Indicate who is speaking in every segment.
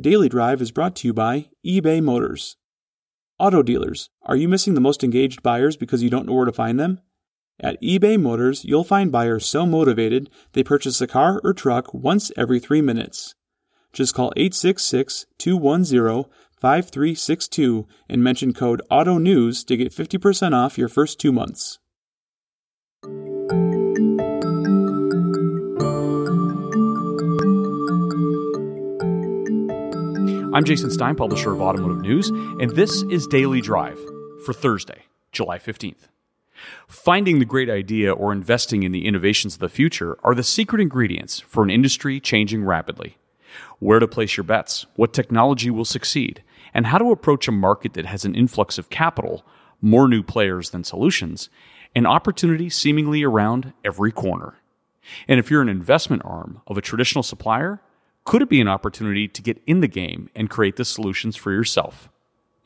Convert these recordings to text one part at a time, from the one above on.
Speaker 1: Daily Drive is brought to you by eBay Motors. Auto dealers, are you missing the most engaged buyers because you don't know where to find them? At eBay Motors, you'll find buyers so motivated they purchase a car or truck once every three minutes. Just call 866 210 5362 and mention code AUTO NEWS to get 50% off your first two months.
Speaker 2: I'm Jason Stein, publisher of Automotive News, and this is Daily Drive for Thursday, July 15th. Finding the great idea or investing in the innovations of the future are the secret ingredients for an industry changing rapidly. Where to place your bets, what technology will succeed, and how to approach a market that has an influx of capital, more new players than solutions, and opportunity seemingly around every corner. And if you're an investment arm of a traditional supplier, could it be an opportunity to get in the game and create the solutions for yourself?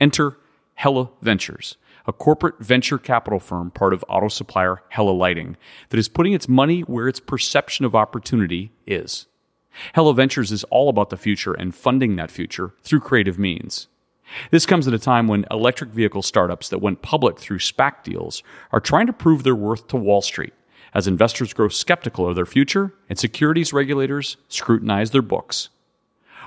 Speaker 2: Enter Hella Ventures, a corporate venture capital firm part of auto supplier Hella Lighting that is putting its money where its perception of opportunity is. Hella Ventures is all about the future and funding that future through creative means. This comes at a time when electric vehicle startups that went public through SPAC deals are trying to prove their worth to Wall Street as investors grow skeptical of their future and securities regulators scrutinize their books.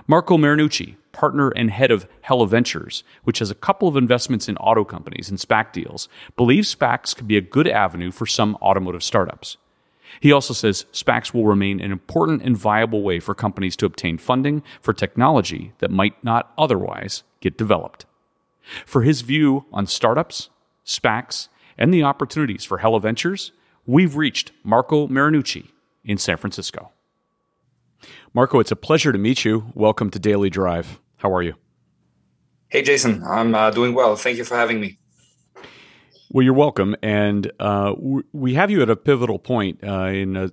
Speaker 2: Marco Marinucci, partner and head of Hella Ventures, which has a couple of investments in auto companies and SPAC deals, believes SPACs could be a good avenue for some automotive startups. He also says SPACs will remain an important and viable way for companies to obtain funding for technology that might not otherwise get developed. For his view on startups, SPACs, and the opportunities for Hella Ventures, we've reached Marco Marinucci in San Francisco. Marco, it's a pleasure to meet you. Welcome to Daily Drive. How are you?
Speaker 3: Hey, Jason. I'm uh, doing well. Thank you for having me.
Speaker 2: Well, you're welcome, and uh, we have you at a pivotal point uh, in a,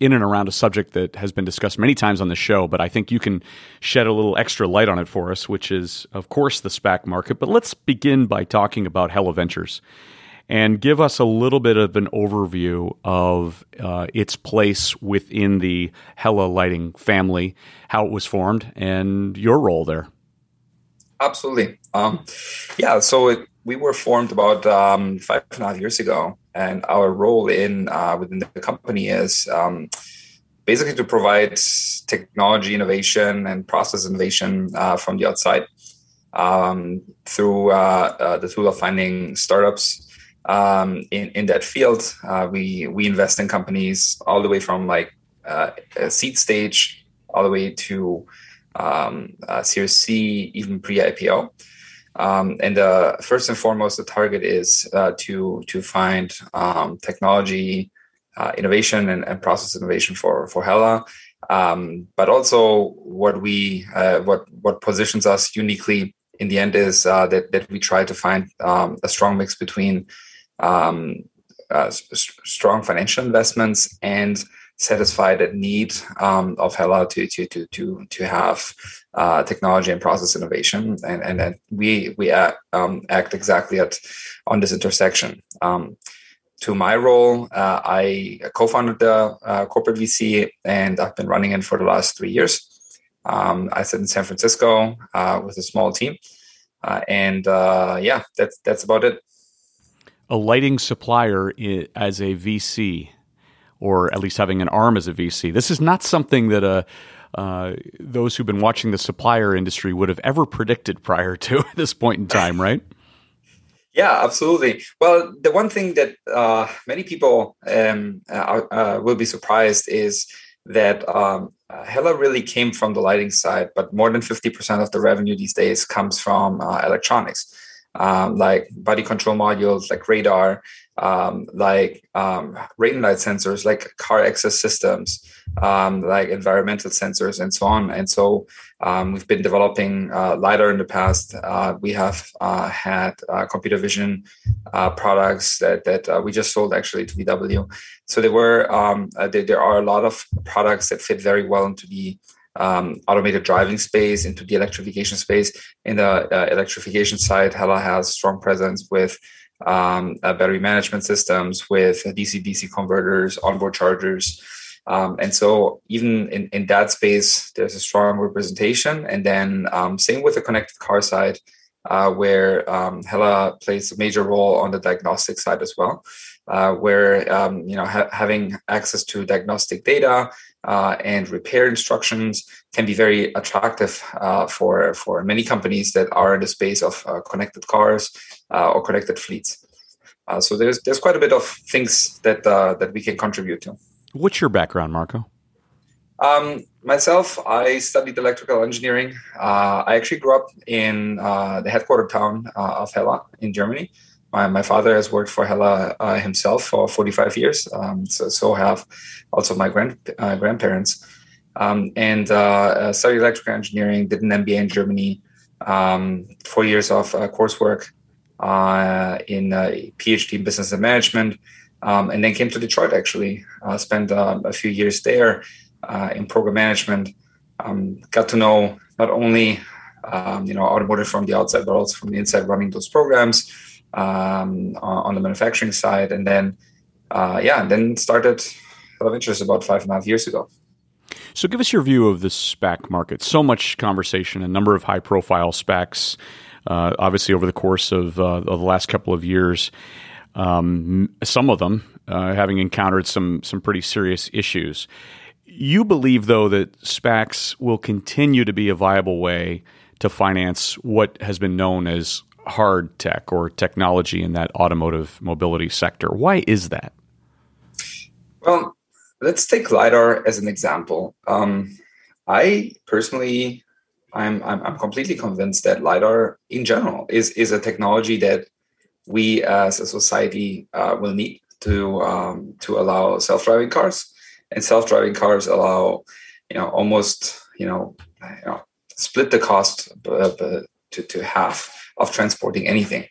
Speaker 2: in and around a subject that has been discussed many times on the show. But I think you can shed a little extra light on it for us, which is, of course, the SPAC market. But let's begin by talking about Hella Ventures and give us a little bit of an overview of uh, its place within the Hella Lighting family, how it was formed, and your role there.
Speaker 3: Absolutely. Um, yeah, so it, we were formed about um, five and a half years ago, and our role in uh, within the company is um, basically to provide technology innovation and process innovation uh, from the outside um, through uh, uh the tool of finding startups um, in in that field. Uh, we we invest in companies all the way from like uh, seed stage all the way to um, Series C, even pre IPO. Um, and uh, first and foremost, the target is uh, to to find um, technology uh, innovation and, and, process innovation for for Hella. Um, but also, what we uh, what what positions us uniquely in the end is uh, that that we try to find um, a strong mix between um, uh, strong financial investments and satisfy that need um, of Hella to to to to to have uh, technology and process innovation, and and, we we act, um, act exactly at on this intersection. Um, to my role, uh, I co-founded the uh, corporate VC, and I've been running it for the last three years. Um, I sit in San Francisco uh, with a small team, uh, and uh, yeah, that's that's about it.
Speaker 2: A lighting supplier as a VC or at least having an arm as a VC. This is not something that uh, uh, those who've been watching the supplier industry would have ever predicted prior to at this point in time, right?
Speaker 3: Yeah, absolutely. Well, the one thing that uh, many people um, uh, uh, will be surprised is that um, Hella really came from the lighting side, but more than 50% of the revenue these days comes from uh, electronics um, like body control modules, like radar, um, like um, rain light sensors, like car access systems, um, like environmental sensors, and so on. And so um, we've been developing uh, lidar in the past. Uh, we have uh, had uh, computer vision uh, products that that uh, we just sold actually to VW. So there were um, there, there are a lot of products that fit very well into the um, automated driving space, into the electrification space. In the electrification side, Hella has strong presence with um, battery management systems, with DC-DC converters, onboard chargers, Um, and so even in, in that space, there's a strong representation. And then um, same with the connected car side, uh, where um, Hella plays a major role on the diagnostic side as well, uh, where um, you know ha- having access to diagnostic data uh, and repair instructions can be very attractive uh, for for many companies that are in the space of uh, connected cars uh, or connected fleets. so there's there's quite a bit of things that that we can contribute to.
Speaker 2: What's your background, Marco?
Speaker 3: Um, myself, I studied electrical engineering. Uh, I actually grew up in uh, the headquarter town uh, of Hella in Germany. My, my father has worked for Hella uh, himself for 45 years. Um, so, so have also my grand, uh, grandparents. Um, and uh, studied electrical engineering, did an MBA in Germany, um, four years of coursework in PhD in business and management um, and then came to Detroit. Actually, uh, spent um, a few years there uh, in program management. Um, got to know not only um, you know automotive from the outside, but also from the inside, running those programs um, on the manufacturing side, and then uh, yeah, and then started of interest about five and a half years ago.
Speaker 2: So, give us your view of the SPAC market. So much conversation, a number of high-profile SPACs, uh, obviously over the course of, uh, of the last couple of years um, some of them uh, having encountered some some pretty serious issues. You believe, though, that SPACs will continue to be a viable way to finance what has been known as hard tech or technology in that automotive mobility sector. Why is that?
Speaker 3: Well, let's take lidar as an example. Um, I personally, I'm, I'm I'm completely convinced that lidar in general is is a technology that we as a society uh, will need to um, to allow self-driving cars, and self-driving cars allow you know almost you know, you know split the cost to, to half of transporting anything.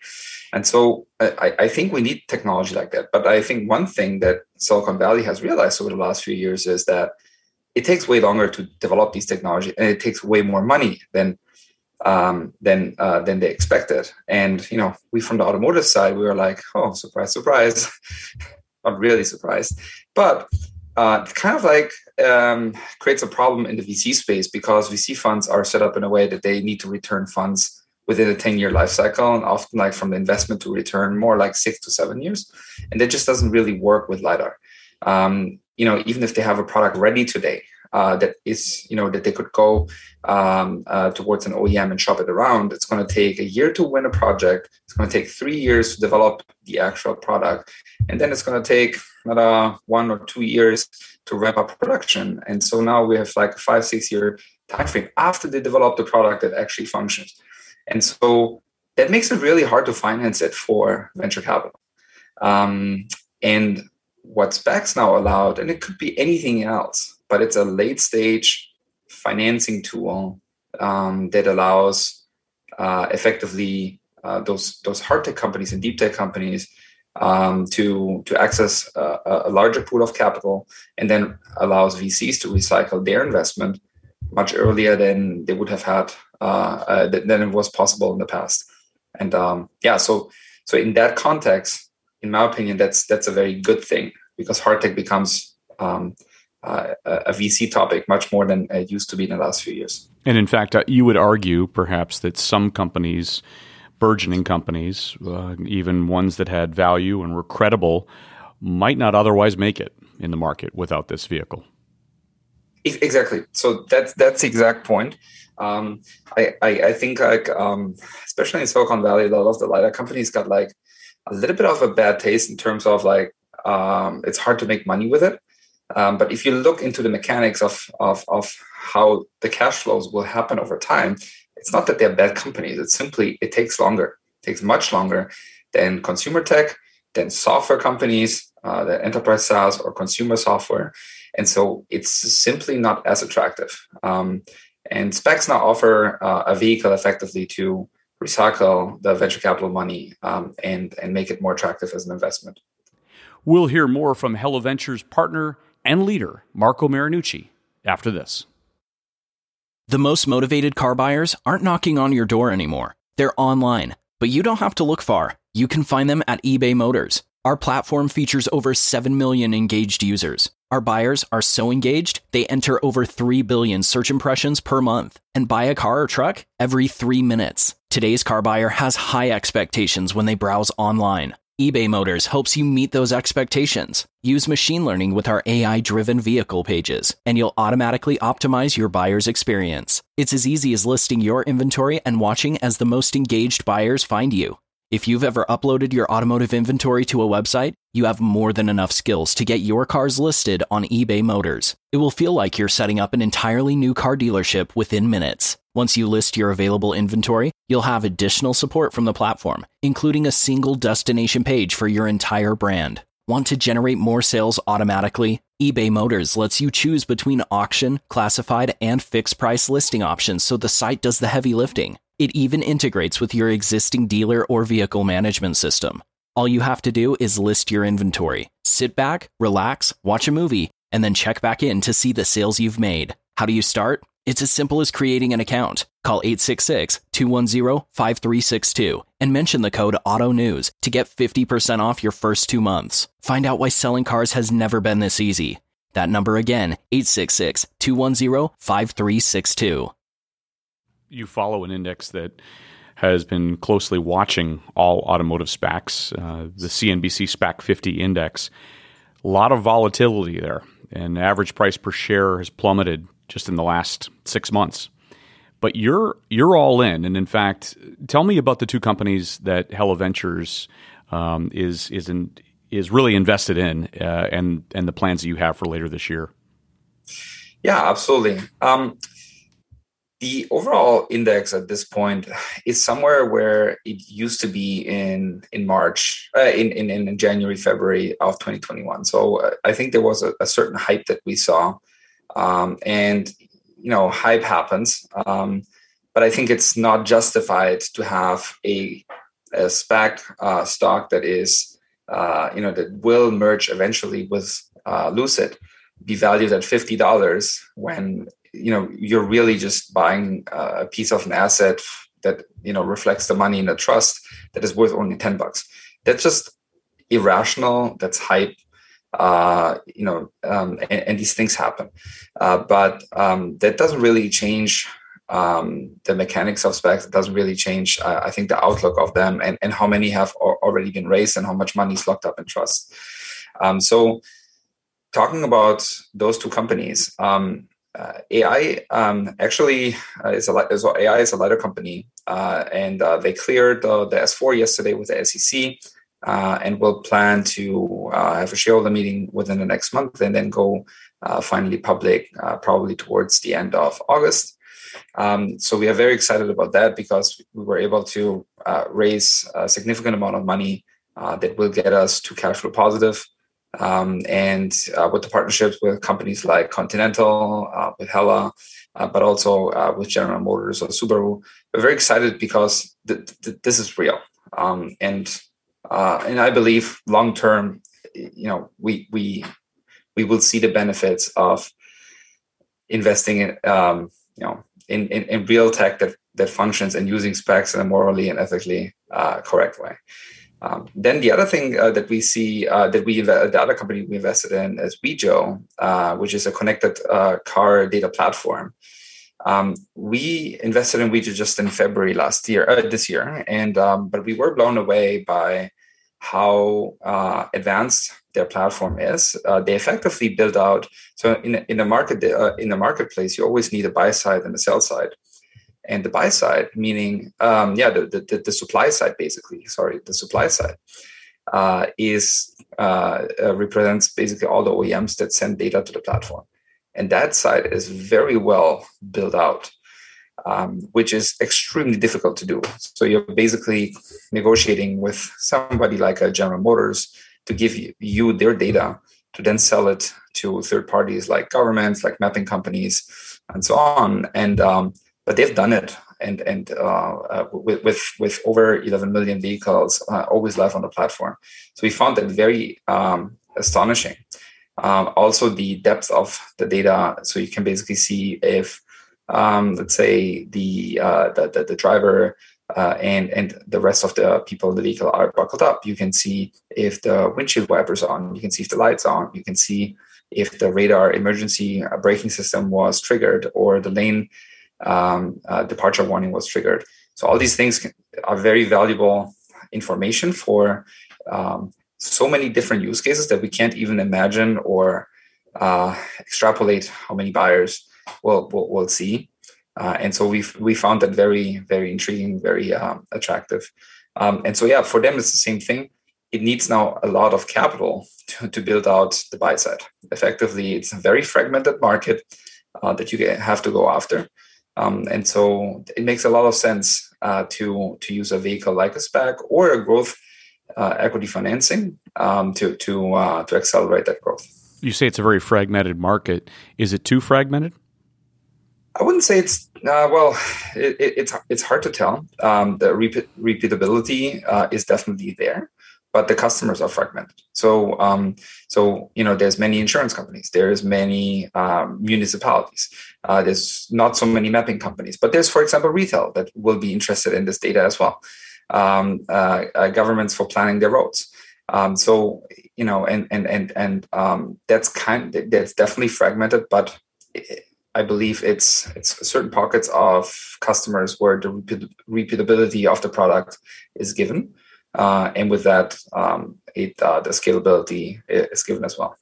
Speaker 3: And so I, I think we need technology like that. But I think one thing that Silicon Valley has realized over the last few years is that it takes way longer to develop these technology and it takes way more money than um, than uh, than they expected. And you know, we from the automotive side, we were like, oh, surprise, surprise, not really surprised, but uh, kind of like um, creates a problem in the VC space because VC funds are set up in a way that they need to return funds within a 10 year life cycle and often like from the investment to return more like six to seven years. And that just doesn't really work with lidar. Um, you know even if they have a product ready today uh, that is you know that they could go um, uh, towards an OEM and shop it around. It's going to take a year to win a project. It's going to take three years to develop the actual product, and then it's going to take another one or two years to ramp up production. And so now we have like five six year time frame after they develop the product that actually functions. And so that makes it really hard to finance it for venture capital. Um, and what SPACs now allowed, and it could be anything else, but it's a late stage financing tool um, that allows uh, effectively uh, those those hard tech companies and deep tech companies um, to to access a, a, larger pool of capital, and then allows VCs to recycle their investment much earlier than they would have had uh, uh than it was possible in the past. And um, yeah, so so in that context, in my opinion, that's that's a very good thing because hard tech becomes um, uh, a VC topic much more than it used to be in the last few years.
Speaker 2: And in fact, uh, you would argue perhaps that some companies, burgeoning companies, uh, even ones that had value and were credible, might not otherwise make it in the market without this vehicle.
Speaker 3: Exactly. So that's that's the exact point. Um, I, I, I think like um, especially in Silicon Valley, a lot of the lidar companies got like a little bit of a bad taste in terms of like um, it's hard to make money with it. Um, but if you look into the mechanics of, of, of how the cash flows will happen over time, it's not that they're bad companies. It's simply it takes longer. It takes much longer than consumer tech, than software companies, uh, the enterprise SaaS or consumer software, and so it's simply not as attractive. Um, and SPACs now offer uh, a vehicle effectively to recycle the venture capital money um, and and make it more attractive as an investment.
Speaker 2: We'll hear more from Hella Ventures partner and leader, Marco Marinucci, after this.
Speaker 4: The most motivated car buyers aren't knocking on your door anymore. They're online, but you don't have to look far. You can find them at eBay Motors. Our platform features over 7 million engaged users. Our buyers are so engaged, they enter over 3 billion search impressions per month and buy a car or truck every three minutes. Today's car buyer has high expectations when they browse online eBay Motors helps you meet those expectations. Use machine learning with our AI driven vehicle pages, and you'll automatically optimize your buyer's experience. It's as easy as listing your inventory and watching as the most engaged buyers find you. If you've ever uploaded your automotive inventory to a website, you have more than enough skills to get your cars listed on eBay Motors. It will feel like you're setting up an entirely new car dealership within minutes. Once you list your available inventory, you'll have additional support from the platform, including a single destination page for your entire brand. Want to generate more sales automatically? eBay Motors lets you choose between auction, classified, and fixed price listing options so the site does the heavy lifting. It even integrates with your existing dealer or vehicle management system. All you have to do is list your inventory, sit back, relax, watch a movie, and then check back in to see the sales you've made. How do you start? It's as simple as creating an account. Call 866 210 5362 and mention the code AUTONEWS to get 50% off your first two months. Find out why selling cars has never been this easy. That number again, 866 210 5362
Speaker 2: you follow an index that has been closely watching all automotive SPACs, uh, the CNBC SPAC 50 index. A lot of volatility there, and average price per share has plummeted just in the last six months. But you're you're all in, and in fact, tell me about the two companies that Hella Ventures um, is is in, is really invested in, uh, and and the plans that you have for later this year.
Speaker 3: Yeah, absolutely. Um, the overall index at this point is somewhere where it used to be in in March, uh, in, in in January, February of 2021. So uh, I think there was a, a, certain hype that we saw, um, and you know, hype happens. Um, but I think it's not justified to have a, a uh, stock that is, uh, you know, that will merge eventually with uh, Lucid be valued at fifty dollars when you know you're really just buying a piece of an asset that you know reflects the money in a trust that is worth only 10 bucks. That's just irrational that's hype uh, you know um, and, and, these things happen. Uh, but um, that doesn't really change um, the mechanics of SPACs it doesn't really change uh, i think the outlook of them and, and how many have already been raised and how much money is locked up in trust. Um, so talking about those two companies um, uh, AEye um, actually uh, is a AEye is a lidar company, uh, and uh, they cleared the, the S4 yesterday with the SEC, uh, and will plan to uh, have a shareholder meeting within the next month, and then go finally public probably towards the end of August. Um, so we are very excited about that because we were able to raise a significant amount of money that will get us to cash flow positive. Um, and uh, with the partnerships with companies like Continental, uh, with Hella, uh, but also uh, with General Motors or Subaru, we're very excited because th- th- this is real. Um, and uh, and I believe long term, you know, we we we will see the benefits of investing in um, you know in, in, in real tech that that functions and using SPACs in a morally and ethically uh, correct way. Um, then the other thing uh, that we see uh, that we the other company we invested in is Wejo, uh, which is a connected uh, car data platform. Um, we invested in Wejo just in February last year, uh, this year, and um, but we were blown away by how uh, advanced their platform is. they effectively build out so in in the market in the marketplace you always need a buy side and a sell side and the buy side, meaning um, yeah, the, the, the supply side basically. Sorry, the supply side uh, is uh, uh, represents basically all the OEMs that send data to the platform, and that side is very well built out. Um, which is extremely difficult to do. So you're basically negotiating with somebody like a General Motors to give you, you their data to then sell it to third parties like governments, like mapping companies, and so on. And um, but they've done it and and uh, uh, with, with with over 11 million vehicles uh, always live on the platform. So we found that very um, astonishing. Um, also, the depth of the data, so you can basically see if, um, let's say, the, uh, the, the the driver uh, and and the rest of the people in the vehicle are buckled up. You can see if the windshield wipers on. You can see if the lights on. You can see if the radar emergency braking system was triggered or the lane um, uh, departure warning was triggered. So all these things are very valuable information for um, so many different use cases that we can't even imagine or uh, extrapolate how many buyers will will, will see. Uh, and so we we found that very very intriguing, very um, attractive. Um, and so yeah, for them it's the same thing. It needs now a lot of capital to, to build out the buy side. Effectively, it's a very fragmented market uh, that you have to go after. Um, and so it makes a lot of sense uh, to to use a vehicle like a SPAC or a growth uh, equity financing um, to to uh, to accelerate that growth.
Speaker 2: You say it's a very fragmented market. Is it too fragmented?
Speaker 3: I wouldn't say it's uh, well. It, it, it's it's hard to tell. Um, the repeat, repeatability uh, is definitely there, but the customers are fragmented. So um, so you know, there's many insurance companies. There's many um, municipalities. Uh, there's not so many mapping companies, but there's, for example, retail that will be interested in this data as well. Um, uh, uh, governments for planning their roads. Um, so you know, and and and and um, that's kind that's definitely fragmented, but I believe it's it's certain pockets of customers where the repeat, repeatability of the product is given, uh, and with that, um, it uh, the scalability is given as well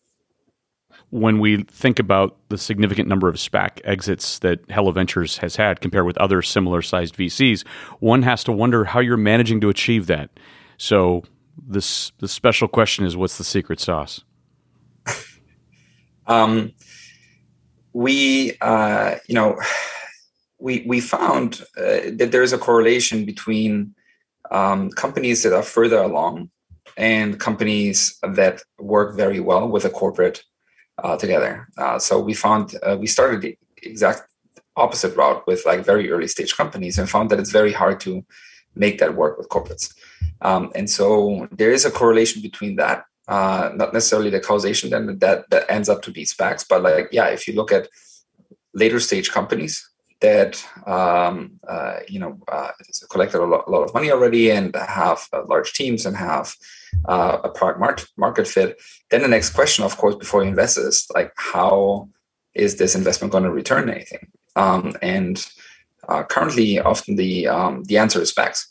Speaker 2: when we think about the significant number of SPAC exits that Hella Ventures has had compared with other similar sized VCs, one has to wonder how you're managing to achieve that. So this the special question is what's the secret sauce?
Speaker 3: um, we uh, you know we we found uh, that there is a correlation between um, companies that are further along and companies that work very well with a corporate uh, together. Uh, so we found uh, we started the exact opposite route with like very early stage companies and found that it's very hard to make that work with corporates. Um, and so there is a correlation between that, uh, not necessarily the causation then that that ends up to be SPACs, but like yeah, if you look at later stage companies that um, uh, you know uh, collected a lot, a lot, of money already and have large teams and have uh, a product market, market fit. Then the next question, of course, before you invest is like, how is this investment going to return anything? Um, and uh, currently, often the um, the answer is SPACs.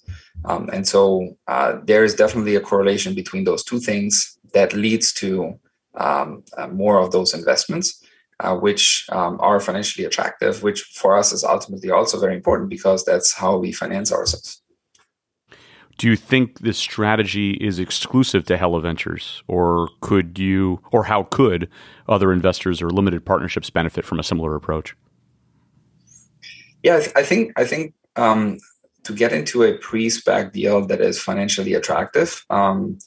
Speaker 3: Um, and so uh, there is definitely a correlation between those two things that leads to um, uh, more of those investments, uh, which um, are financially attractive, which for us is ultimately also very important because that's how we finance ourselves.
Speaker 2: Do you think this strategy is exclusive to Hella Ventures, or could you, or how could other investors or limited partnerships benefit from a similar approach?
Speaker 3: Yeah, I think I think um, to get into a pre-SPAC deal that is financially attractive, um,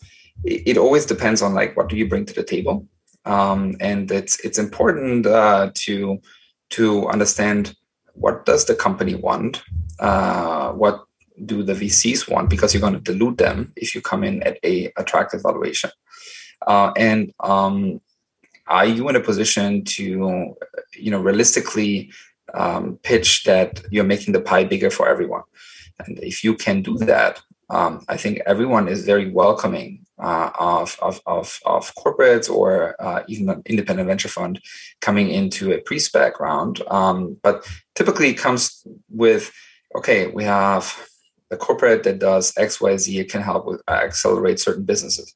Speaker 3: it, it, always depends on like what do you bring to the table, um, and it's it's important uh, to to understand what does the company want, uh, what do the VCs want because you're going to dilute them if you come in at a attractive valuation. Uh, and um, are you in a position to, you know, realistically um, pitch that you're making the pie bigger for everyone? And if you can do that, um, I think everyone is very welcoming uh, of, of, of, of, corporates or uh, even an independent venture fund coming into a pre-SPAC round. Um, but typically comes with, okay, we have the corporate that does XYZ It can help with uh, accelerate certain businesses.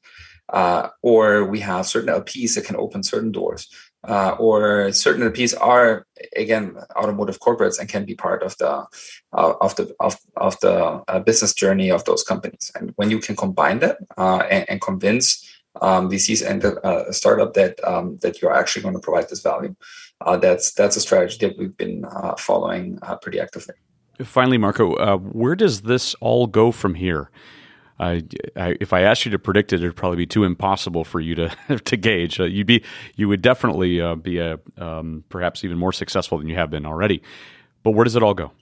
Speaker 3: Uh, or we have certain LPs that can open certain doors. Uh, or certain LPs are again automotive corporates and can be part of the uh, of the of, of the uh, business journey of those companies. And when you can combine that uh, and, and, convince um, VCs and a startup that um, that you're actually going to provide this value, that's that's a strategy that we've been following pretty actively.
Speaker 2: Finally, Marco, uh, where does this all go from here? I, if I asked you to predict it, it'd probably be too impossible for you to to gauge. Uh, you'd be, you would definitely uh, be a um, perhaps even more successful than you have been already. But where does it all go?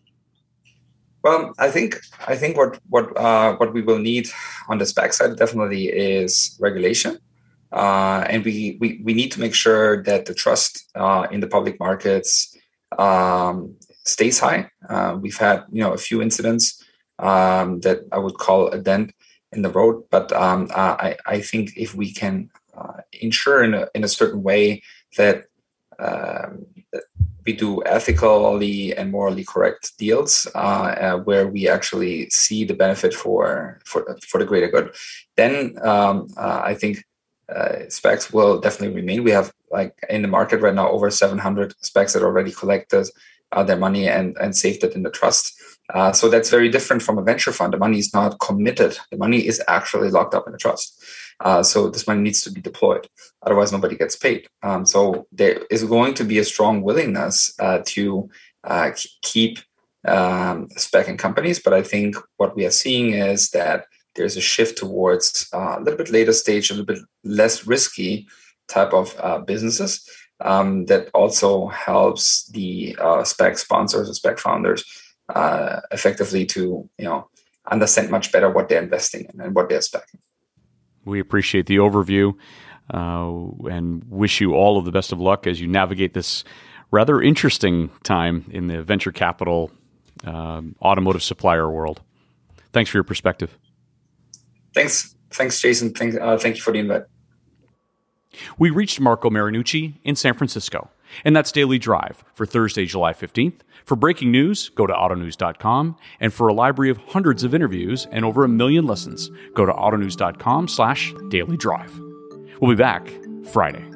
Speaker 3: Well, I think I think what what uh, what we will need on the SPAC side definitely is regulation, uh, and we, we we need to make sure that the trust uh, in the public markets um, stays high. Uh, we've had you know a few incidents um, that I would call a dent in the road, but um, uh, I, I think if we can uh, ensure in a, in a certain way that, um, that we do ethically and morally correct deals uh, uh, where we actually see the benefit for for for the greater good, then um, uh, I think uh, SPACs will definitely remain. We have like in the market right now over 700 SPACs that are already collected their money and and saved it in the trust. Uh, so that's very different from a venture fund. The money is not committed. The money is actually locked up in a trust. Uh, so this money needs to be deployed. Otherwise, nobody gets paid. Um, so there is going to be a strong willingness uh, to uh, keep um, SPAC companies. But I think what we are seeing is that there's a shift towards uh, a little bit later stage, a little bit less risky type of uh, businesses um, that also helps the uh, SPAC sponsors or SPAC founders uh, effectively to you know understand much better what they're investing in and what they're SPACing.
Speaker 2: We appreciate the overview uh, and wish you all of the best of luck as you navigate this rather interesting time in the venture capital um, automotive supplier world. Thanks for your perspective.
Speaker 3: Thanks. Thanks, Jason. Uh, thank you for the invite.
Speaker 2: We reached Marco Marinucci in San Francisco, and that's Daily Drive for Thursday, July 15th. For breaking news, go to autonews.com, and for a library of hundreds of interviews and over a million lessons, go to autonews.com slash daily drive. We'll be back Friday.